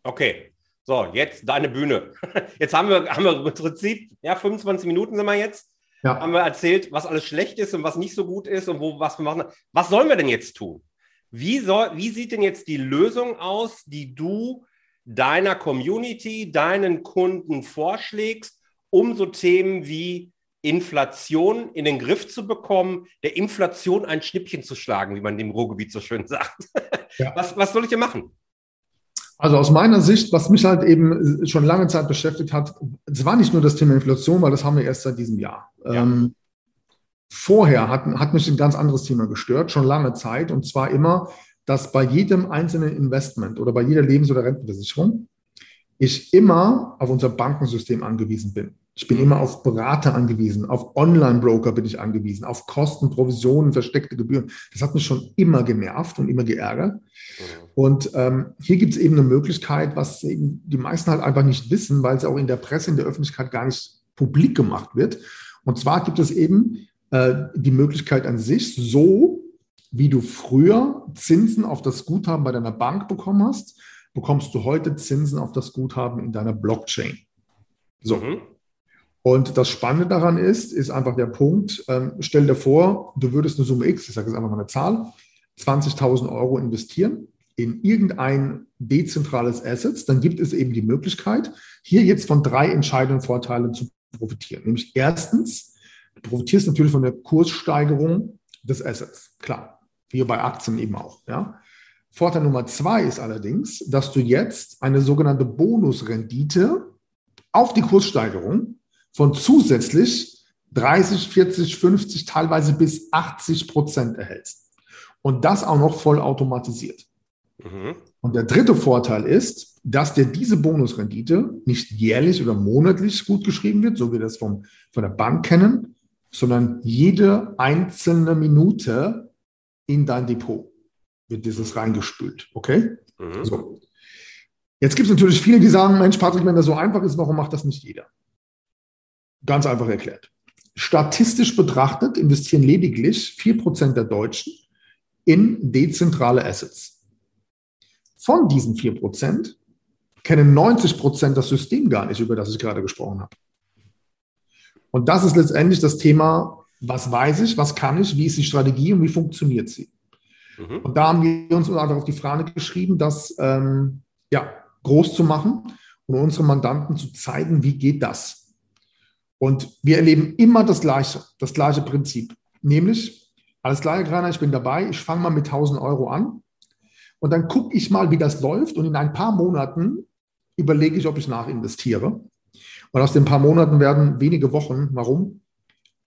Okay, so, jetzt deine Bühne. Jetzt haben wir, haben wir im Prinzip, ja, 25 Minuten sind wir jetzt. Ja. Haben wir erzählt, was alles schlecht ist und was nicht so gut ist und wo, was wir machen. Was sollen wir denn jetzt tun? Wie, soll, wie sieht denn jetzt die Lösung aus, die du deiner Community, deinen Kunden vorschlägst, um so Themen wie Inflation in den Griff zu bekommen, der Inflation ein Schnippchen zu schlagen, wie man im Ruhrgebiet so schön sagt. Ja. Was, was soll ich denn machen? Also aus meiner Sicht, was mich halt eben schon lange Zeit beschäftigt hat, es war nicht nur das Thema Inflation, weil das haben wir erst seit diesem Jahr. Ja. Ähm, vorher hat, hat mich ein ganz anderes Thema gestört, schon lange Zeit, und zwar immer dass bei jedem einzelnen Investment oder bei jeder Lebens- oder Rentenversicherung ich immer auf unser Bankensystem angewiesen bin. Ich bin immer auf Berater angewiesen, auf Online-Broker bin ich angewiesen, auf Kosten, Provisionen, versteckte Gebühren. Das hat mich schon immer genervt und immer geärgert. Mhm. Und ähm, hier gibt es eben eine Möglichkeit, was eben die meisten halt einfach nicht wissen, weil es auch in der Presse, in der Öffentlichkeit gar nicht publik gemacht wird. Und zwar gibt es eben äh, die Möglichkeit an sich, so wie du früher Zinsen auf das Guthaben bei deiner Bank bekommen hast, bekommst du heute Zinsen auf das Guthaben in deiner Blockchain. So. Mhm. Und das Spannende daran ist, ist einfach der Punkt, ähm, stell dir vor, du würdest eine Summe X, ich sage jetzt einfach mal eine Zahl, 20.000 Euro investieren in irgendein dezentrales Assets, dann gibt es eben die Möglichkeit, hier jetzt von drei entscheidenden Vorteilen zu profitieren. Nämlich erstens, du profitierst natürlich von der Kurssteigerung des Assets, klar wie bei Aktien eben auch. Ja. Vorteil Nummer zwei ist allerdings, dass du jetzt eine sogenannte Bonusrendite auf die Kurssteigerung von zusätzlich 30, 40, 50, teilweise bis 80 Prozent erhältst. Und das auch noch voll automatisiert. Mhm. Und der dritte Vorteil ist, dass dir diese Bonusrendite nicht jährlich oder monatlich gut geschrieben wird, so wie wir das vom, von der Bank kennen, sondern jede einzelne Minute in dein Depot wird dieses reingespült. Okay? Mhm. So. Jetzt gibt es natürlich viele, die sagen, Mensch, Patrick, wenn das so einfach ist, warum macht das nicht jeder? Ganz einfach erklärt. Statistisch betrachtet investieren lediglich 4% der Deutschen in dezentrale Assets. Von diesen 4% kennen 90% das System gar nicht, über das ich gerade gesprochen habe. Und das ist letztendlich das Thema, was weiß ich, was kann ich, wie ist die Strategie und wie funktioniert sie. Mhm. Und da haben wir uns einfach auf die Fahne geschrieben, das ähm, ja, groß zu machen und unseren Mandanten zu zeigen, wie geht das. Und wir erleben immer das Gleiche, das gleiche Prinzip. Nämlich, alles klar, Herr ich bin dabei, ich fange mal mit 1000 Euro an und dann gucke ich mal, wie das läuft und in ein paar Monaten überlege ich, ob ich nachinvestiere. Und aus den paar Monaten werden wenige Wochen. Warum?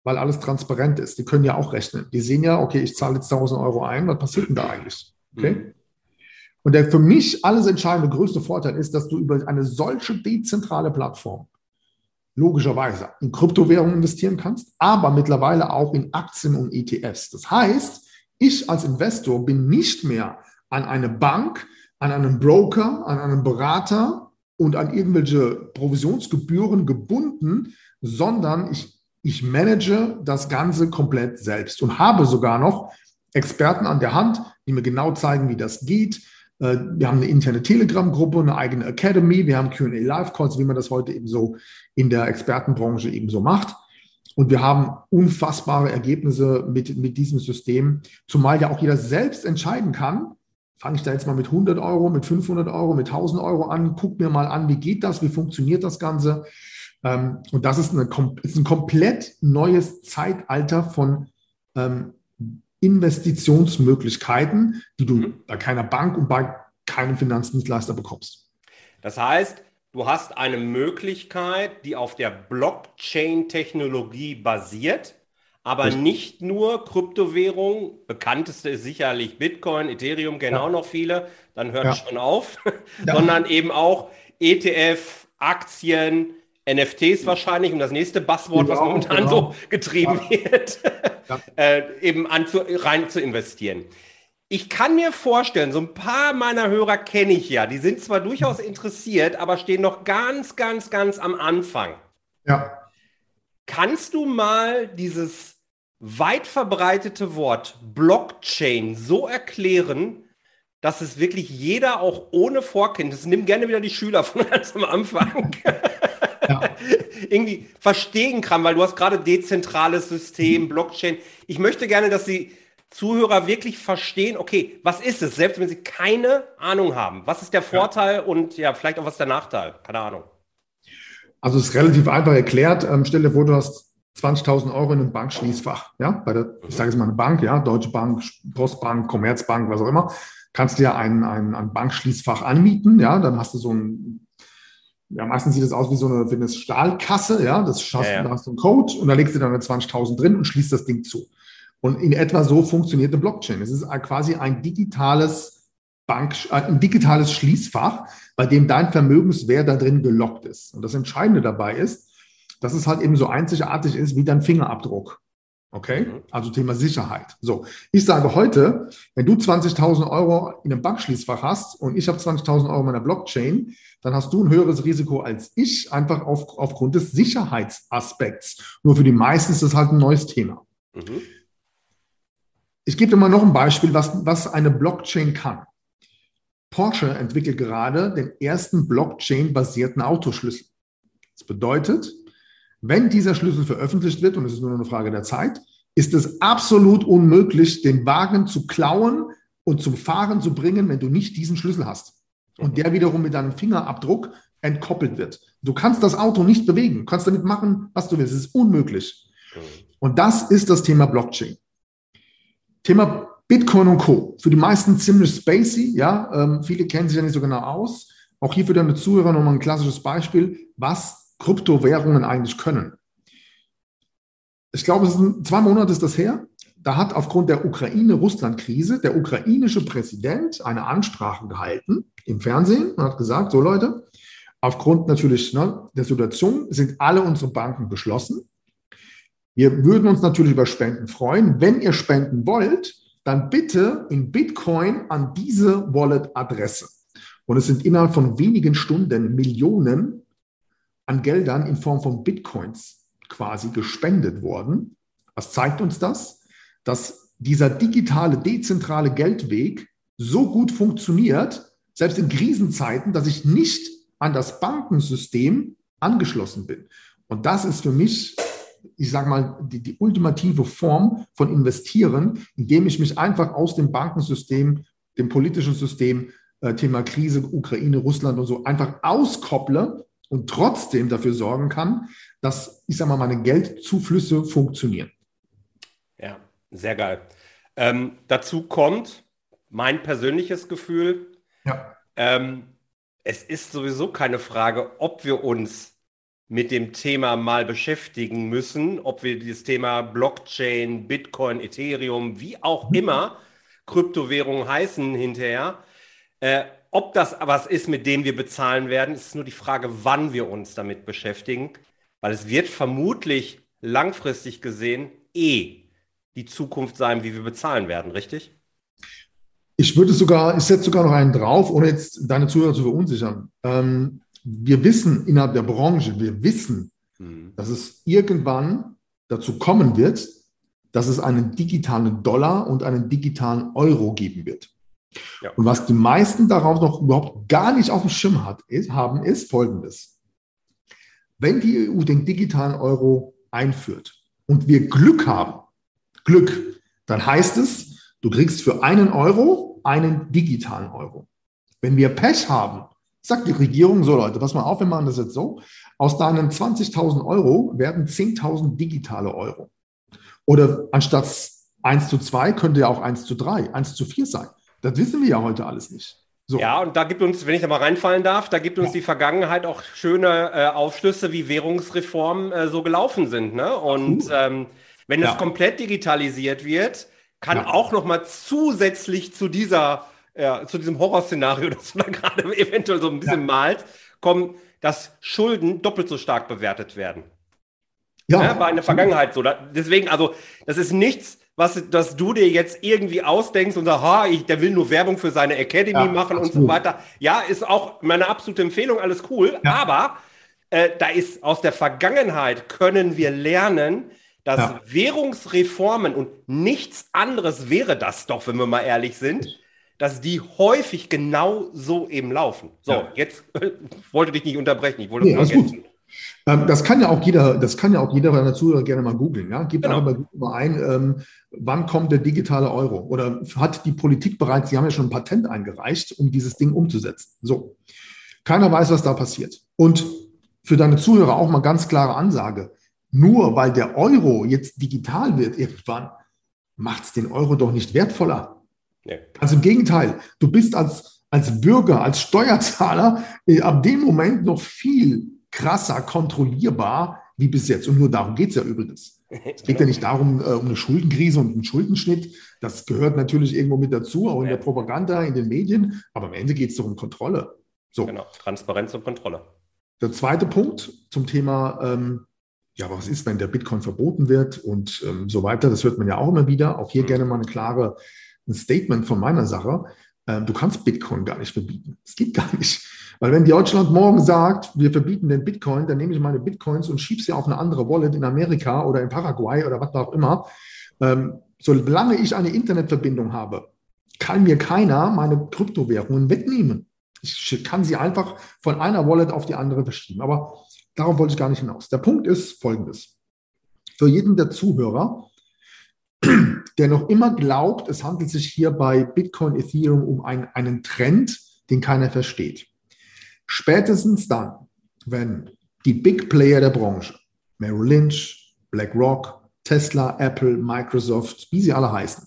Weil alles transparent ist. Die können ja auch rechnen. Die sehen ja, okay, ich zahle jetzt 1000 Euro ein. Was passiert denn da eigentlich? Okay? Mhm. Und der für mich alles entscheidende größte Vorteil ist, dass du über eine solche dezentrale Plattform logischerweise in Kryptowährungen investieren kannst, aber mittlerweile auch in Aktien und ETFs. Das heißt, ich als Investor bin nicht mehr an eine Bank, an einen Broker, an einen Berater und an irgendwelche Provisionsgebühren gebunden, sondern ich, ich manage das Ganze komplett selbst und habe sogar noch Experten an der Hand, die mir genau zeigen, wie das geht. Äh, wir haben eine interne Telegram-Gruppe, eine eigene Academy, wir haben QA Live-Calls, wie man das heute eben so in der Expertenbranche eben so macht. Und wir haben unfassbare Ergebnisse mit, mit diesem System, zumal ja auch jeder selbst entscheiden kann, fange ich da jetzt mal mit 100 Euro, mit 500 Euro, mit 1000 Euro an, guck mir mal an, wie geht das, wie funktioniert das Ganze. Ähm, und das ist, eine, ist, ein komplett neues Zeitalter von ähm, Investitionsmöglichkeiten, die du mhm. bei keiner Bank und bei keinem Finanzdienstleister bekommst. Das heißt, du hast eine Möglichkeit, die auf der Blockchain-Technologie basiert aber Richtig. nicht nur Kryptowährung, bekannteste ist sicherlich Bitcoin, Ethereum, genau ja. noch viele, dann hört ja. schon auf, ja. sondern eben auch ETF, Aktien, NFTs wahrscheinlich, um das nächste Buzzword, was momentan genau. so getrieben wird, äh, eben an zu, rein zu investieren. Ich kann mir vorstellen, so ein paar meiner Hörer kenne ich ja, die sind zwar durchaus interessiert, aber stehen noch ganz, ganz, ganz am Anfang. Ja. Kannst du mal dieses weit verbreitete Wort Blockchain so erklären, dass es wirklich jeder auch ohne Vorkenntnis, nimm gerne wieder die Schüler von ganz am Anfang, ja. irgendwie verstehen kann, weil du hast gerade dezentrales System, Blockchain. Ich möchte gerne, dass die Zuhörer wirklich verstehen, okay, was ist es, selbst wenn sie keine Ahnung haben. Was ist der Vorteil ja. und ja, vielleicht auch was ist der Nachteil? Keine Ahnung. Also es ist relativ einfach erklärt. Ähm, stell dir vor, du hast 20.000 Euro in einem Bankschließfach, ja, bei der, ich sage jetzt mal eine Bank, ja, Deutsche Bank, Postbank, Commerzbank, was auch immer, kannst du ja ein, ein, ein Bankschließfach anmieten, ja, dann hast du so ein, ja, meistens sieht das aus wie so eine, wie eine Stahlkasse, ja, das schaffst, ja, ja. da hast du einen Code und da legst du dann 20.000 drin und schließt das Ding zu. Und in etwa so funktioniert eine Blockchain. Es ist quasi ein digitales Bank, ein digitales Schließfach, bei dem dein Vermögenswert da drin gelockt ist. Und das Entscheidende dabei ist, dass es halt eben so einzigartig ist wie dein Fingerabdruck. Okay? Mhm. Also Thema Sicherheit. So, ich sage heute, wenn du 20.000 Euro in einem Bankschließfach hast und ich habe 20.000 Euro in meiner Blockchain, dann hast du ein höheres Risiko als ich, einfach auf, aufgrund des Sicherheitsaspekts. Nur für die meisten ist das halt ein neues Thema. Mhm. Ich gebe dir mal noch ein Beispiel, was, was eine Blockchain kann. Porsche entwickelt gerade den ersten Blockchain-basierten Autoschlüssel. Das bedeutet, wenn dieser Schlüssel veröffentlicht wird, und es ist nur eine Frage der Zeit, ist es absolut unmöglich, den Wagen zu klauen und zum Fahren zu bringen, wenn du nicht diesen Schlüssel hast. Und der wiederum mit deinem Fingerabdruck entkoppelt wird. Du kannst das Auto nicht bewegen, du kannst damit machen, was du willst. Es ist unmöglich. Und das ist das Thema Blockchain. Thema Bitcoin und Co. Für die meisten ziemlich spacey, ja. Ähm, viele kennen sich ja nicht so genau aus. Auch hier für deine Zuhörer nochmal ein klassisches Beispiel, was Kryptowährungen eigentlich können. Ich glaube, es sind zwei Monate ist das her. Da hat aufgrund der Ukraine-Russland-Krise der ukrainische Präsident eine Ansprache gehalten im Fernsehen und hat gesagt: So Leute, aufgrund natürlich ne, der Situation sind alle unsere Banken geschlossen. Wir würden uns natürlich über Spenden freuen. Wenn ihr spenden wollt, dann bitte in Bitcoin an diese Wallet-Adresse. Und es sind innerhalb von wenigen Stunden Millionen an Geldern in Form von Bitcoins quasi gespendet worden. Was zeigt uns das? Dass dieser digitale, dezentrale Geldweg so gut funktioniert, selbst in Krisenzeiten, dass ich nicht an das Bankensystem angeschlossen bin. Und das ist für mich ich sage mal, die, die ultimative Form von Investieren, indem ich mich einfach aus dem Bankensystem, dem politischen System, äh, Thema Krise, Ukraine, Russland und so, einfach auskopple und trotzdem dafür sorgen kann, dass, ich sage mal, meine Geldzuflüsse funktionieren. Ja, sehr geil. Ähm, dazu kommt mein persönliches Gefühl. Ja. Ähm, es ist sowieso keine Frage, ob wir uns mit dem Thema mal beschäftigen müssen, ob wir dieses Thema Blockchain, Bitcoin, Ethereum, wie auch mhm. immer Kryptowährungen heißen hinterher. Äh, ob das was ist, mit dem wir bezahlen werden, ist nur die Frage, wann wir uns damit beschäftigen, weil es wird vermutlich langfristig gesehen eh die Zukunft sein, wie wir bezahlen werden, richtig? Ich würde sogar, ich setze sogar noch einen drauf, ohne jetzt deine Zuhörer zu verunsichern. Ähm, wir wissen innerhalb der Branche, wir wissen, mhm. dass es irgendwann dazu kommen wird, dass es einen digitalen Dollar und einen digitalen Euro geben wird. Ja. Und was die meisten darauf noch überhaupt gar nicht auf dem Schirm hat, ist, haben, ist Folgendes. Wenn die EU den digitalen Euro einführt und wir Glück haben, Glück, dann heißt es, du kriegst für einen Euro einen digitalen Euro. Wenn wir Pech haben Sagt die Regierung, so Leute, pass mal auf, wir machen das jetzt so. Aus deinen 20.000 Euro werden 10.000 digitale Euro. Oder anstatt 1 zu 2 könnte ja auch 1 zu 3, 1 zu 4 sein. Das wissen wir ja heute alles nicht. So. Ja, und da gibt uns, wenn ich da mal reinfallen darf, da gibt uns ja. die Vergangenheit auch schöne äh, Aufschlüsse, wie Währungsreformen äh, so gelaufen sind. Ne? Und ähm, wenn ja. es komplett digitalisiert wird, kann ja. auch noch mal zusätzlich zu dieser ja, zu diesem Horrorszenario, das du da gerade eventuell so ein bisschen ja. malst, kommen, dass Schulden doppelt so stark bewertet werden. Ja. ja war in der Vergangenheit so. Da, deswegen, also, das ist nichts, was dass du dir jetzt irgendwie ausdenkst und sagst, ha, ich, der will nur Werbung für seine Academy ja, machen absolut. und so weiter. Ja, ist auch meine absolute Empfehlung, alles cool. Ja. Aber äh, da ist aus der Vergangenheit können wir lernen, dass ja. Währungsreformen und nichts anderes wäre das doch, wenn wir mal ehrlich sind, dass die häufig genau so eben laufen. So, jetzt äh, wollte dich nicht unterbrechen, ich wollte nee, das ergänzen. Ähm, das kann ja auch jeder, das kann ja auch jeder deiner Zuhörer gerne mal googeln. Ja? Gib genau. einfach mal ein, ähm, wann kommt der digitale Euro? Oder hat die Politik bereits, die haben ja schon ein Patent eingereicht, um dieses Ding umzusetzen. So. Keiner weiß, was da passiert. Und für deine Zuhörer auch mal ganz klare Ansage. Nur weil der Euro jetzt digital wird irgendwann, macht es den Euro doch nicht wertvoller. Nee. Also im Gegenteil, du bist als, als Bürger, als Steuerzahler äh, ab dem Moment noch viel krasser kontrollierbar wie bis jetzt. Und nur darum geht es ja übrigens. Es geht ja nicht darum, äh, um eine Schuldenkrise und einen Schuldenschnitt. Das gehört natürlich irgendwo mit dazu, auch in der Propaganda, in den Medien. Aber am Ende geht es doch um Kontrolle. So. Genau, Transparenz und Kontrolle. Der zweite Punkt zum Thema, ähm, ja, was ist, wenn der Bitcoin verboten wird und ähm, so weiter, das hört man ja auch immer wieder. Auch hier mhm. gerne mal eine klare ein Statement von meiner Sache. Äh, du kannst Bitcoin gar nicht verbieten. Es geht gar nicht. Weil wenn Deutschland morgen sagt, wir verbieten den Bitcoin, dann nehme ich meine Bitcoins und schiebe sie auf eine andere Wallet in Amerika oder in Paraguay oder was auch immer. Ähm, solange ich eine Internetverbindung habe, kann mir keiner meine Kryptowährungen wegnehmen. Ich kann sie einfach von einer Wallet auf die andere verschieben. Aber darauf wollte ich gar nicht hinaus. Der Punkt ist folgendes. Für jeden der Zuhörer, der noch immer glaubt, es handelt sich hier bei Bitcoin, Ethereum um ein, einen Trend, den keiner versteht. Spätestens dann, wenn die Big Player der Branche, Merrill Lynch, BlackRock, Tesla, Apple, Microsoft, wie sie alle heißen,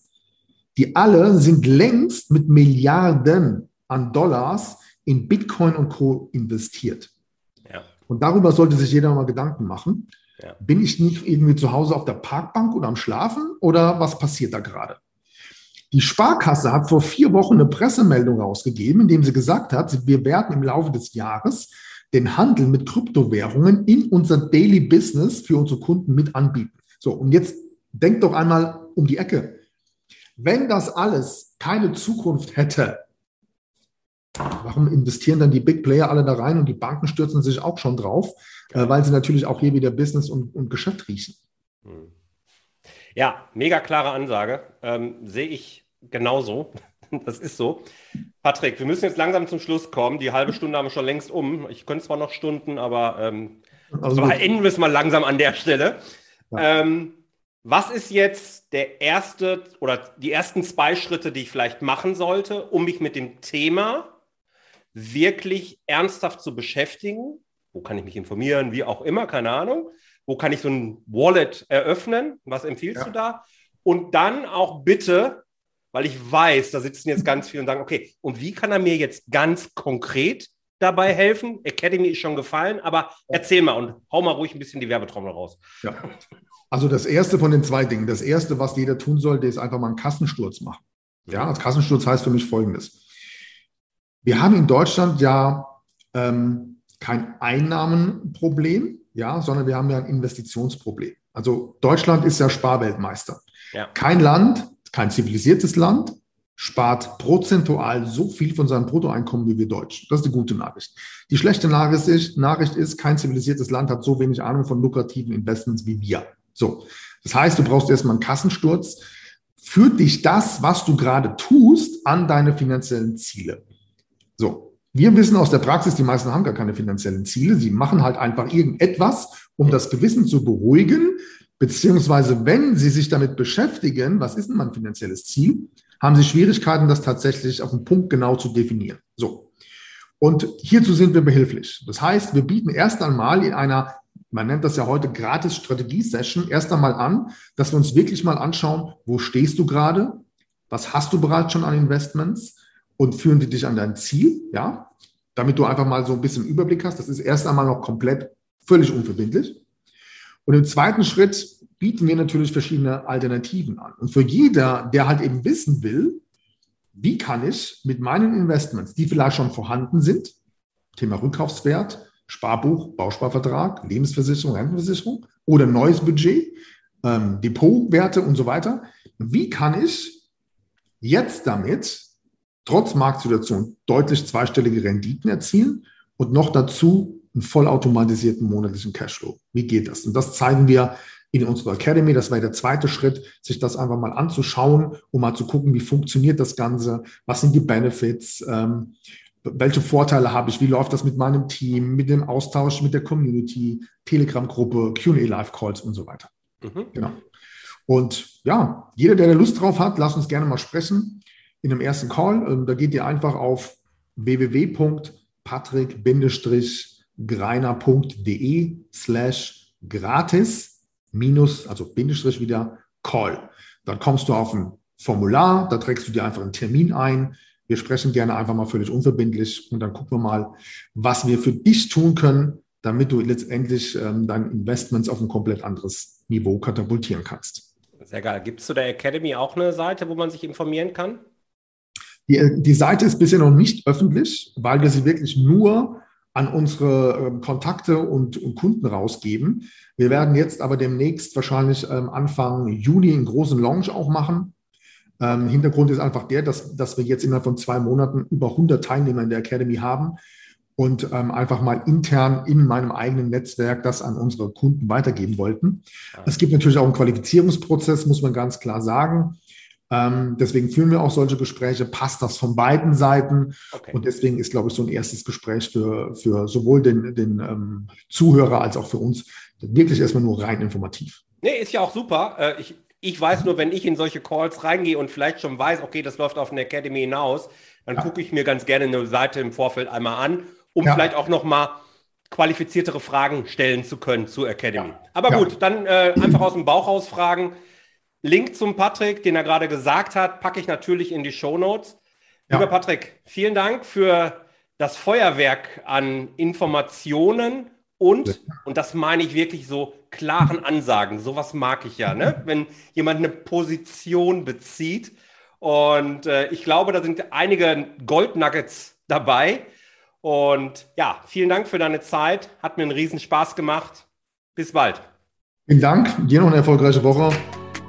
Die alle sind längst mit Milliarden an Dollars in Bitcoin und Co. investiert. Ja. Und darüber sollte sich jeder mal Gedanken machen. Ja. Bin ich nicht irgendwie zu Hause auf der Parkbank oder am Schlafen oder was passiert da gerade? Die Sparkasse hat vor vier Wochen eine Pressemeldung rausgegeben, in dem sie gesagt hat, wir werden im Laufe des Jahres den Handel mit Kryptowährungen in unser Daily Business für unsere Kunden mit anbieten. So, und jetzt denkt doch einmal um die Ecke. Wenn das alles keine Zukunft hätte, warum investieren dann die Big Player alle da rein und die Banken stürzen sich auch schon drauf, äh, weil sie natürlich auch hier wieder Business und, und Geschäft riechen. Hm. Ja, mega klare Ansage. Ähm, Sehe ich genauso. Das ist so. Patrick, wir müssen jetzt langsam zum Schluss kommen. Die halbe Stunde haben wir schon längst um. Ich könnte zwar noch Stunden, aber ähm, also enden wir es mal langsam an der Stelle. Ja. Ähm, was ist jetzt der erste oder die ersten zwei Schritte, die ich vielleicht machen sollte, um mich mit dem Thema wirklich ernsthaft zu beschäftigen? Wo kann ich mich informieren? Wie auch immer, keine Ahnung. Wo kann ich so ein Wallet eröffnen? Was empfiehlst ja. du da? Und dann auch bitte, weil ich weiß, da sitzen jetzt ganz viele und sagen, okay, und wie kann er mir jetzt ganz konkret dabei helfen? Academy ist schon gefallen, aber erzähl mal und hau mal ruhig ein bisschen die Werbetrommel raus. Ja. Also das erste von den zwei Dingen, das erste, was jeder tun sollte, ist einfach mal einen Kassensturz machen. Ja, als Kassensturz heißt für mich folgendes. Wir haben in Deutschland ja ähm, kein Einnahmenproblem, ja, sondern wir haben ja ein Investitionsproblem. Also Deutschland ist ja Sparweltmeister. Ja. Kein Land, kein zivilisiertes Land spart prozentual so viel von seinem Bruttoeinkommen wie wir Deutschen. Das ist die gute Nachricht. Die schlechte Nachricht ist, Nachricht ist, kein zivilisiertes Land hat so wenig Ahnung von lukrativen Investments wie wir. So. Das heißt, du brauchst erstmal einen Kassensturz. Führt dich das, was du gerade tust, an deine finanziellen Ziele? So. Wir wissen aus der Praxis, die meisten haben gar keine finanziellen Ziele. Sie machen halt einfach irgendetwas, um das Gewissen zu beruhigen. Beziehungsweise, wenn sie sich damit beschäftigen, was ist denn mein finanzielles Ziel, haben sie Schwierigkeiten, das tatsächlich auf den Punkt genau zu definieren. So. Und hierzu sind wir behilflich. Das heißt, wir bieten erst einmal in einer man nennt das ja heute gratis Strategie-Session, erst einmal an, dass wir uns wirklich mal anschauen, wo stehst du gerade, was hast du bereits schon an Investments und führen die dich an dein Ziel, ja, damit du einfach mal so ein bisschen Überblick hast. Das ist erst einmal noch komplett völlig unverbindlich. Und im zweiten Schritt bieten wir natürlich verschiedene Alternativen an. Und für jeder, der halt eben wissen will, wie kann ich mit meinen Investments, die vielleicht schon vorhanden sind, Thema Rückkaufswert, Sparbuch, Bausparvertrag, Lebensversicherung, Rentenversicherung oder neues Budget, ähm, Depotwerte und so weiter. Wie kann ich jetzt damit trotz Marktsituation deutlich zweistellige Renditen erzielen und noch dazu einen vollautomatisierten monatlichen Cashflow? Wie geht das? Und das zeigen wir in unserer Academy. Das war der zweite Schritt, sich das einfach mal anzuschauen, um mal zu gucken, wie funktioniert das Ganze, was sind die Benefits, ähm, welche Vorteile habe ich, wie läuft das mit meinem Team, mit dem Austausch mit der Community, Telegram-Gruppe, QA Live-Calls und so weiter. Mhm. Genau. Und ja, jeder, der da Lust drauf hat, lass uns gerne mal sprechen in einem ersten Call. Ähm, da geht ihr einfach auf www.patrick-greiner.de slash gratis minus, also Bindestrich wieder Call. Dann kommst du auf ein Formular, da trägst du dir einfach einen Termin ein wir sprechen gerne einfach mal völlig unverbindlich und dann gucken wir mal, was wir für dich tun können, damit du letztendlich ähm, deine Investments auf ein komplett anderes Niveau katapultieren kannst. Sehr geil. Gibt es zu der Academy auch eine Seite, wo man sich informieren kann? Die, äh, die Seite ist bisher noch nicht öffentlich, weil wir sie wirklich nur an unsere ähm, Kontakte und, und, Kunden rausgeben. Wir werden jetzt aber demnächst wahrscheinlich ähm, Anfang Juni einen großen Launch auch machen ähm, Hintergrund ist einfach der, dass, dass wir jetzt innerhalb von zwei Monaten über 100 Teilnehmer in der Academy haben und ähm, einfach mal intern in meinem eigenen Netzwerk das an unsere Kunden weitergeben wollten. Es gibt natürlich auch einen Qualifizierungsprozess, muss man ganz klar sagen. Ähm, deswegen führen wir auch solche Gespräche. Passt das von beiden Seiten? Okay. Und deswegen ist, glaube ich, so ein erstes Gespräch für, für sowohl den, den ähm, Zuhörer als auch für uns wirklich erstmal nur rein informativ. Nee, ist ja auch super. Äh, ich ich weiß nur, wenn ich in solche Calls reingehe und vielleicht schon weiß, okay, das läuft auf eine Academy hinaus, dann ja. gucke ich mir ganz gerne eine Seite im Vorfeld einmal an, um ja. vielleicht auch noch mal qualifiziertere Fragen stellen zu können zur Academy. Ja. Aber gut, dann äh, einfach aus dem Bauch raus fragen. Link zum Patrick, den er gerade gesagt hat, packe ich natürlich in die Show Notes. Ja. Lieber Patrick, vielen Dank für das Feuerwerk an Informationen und, und das meine ich wirklich so klaren Ansagen. Sowas mag ich ja, ne? wenn jemand eine Position bezieht. Und äh, ich glaube, da sind einige Goldnuggets dabei. Und ja, vielen Dank für deine Zeit. Hat mir einen riesen Spaß gemacht. Bis bald. Vielen Dank. Dir noch eine erfolgreiche Woche.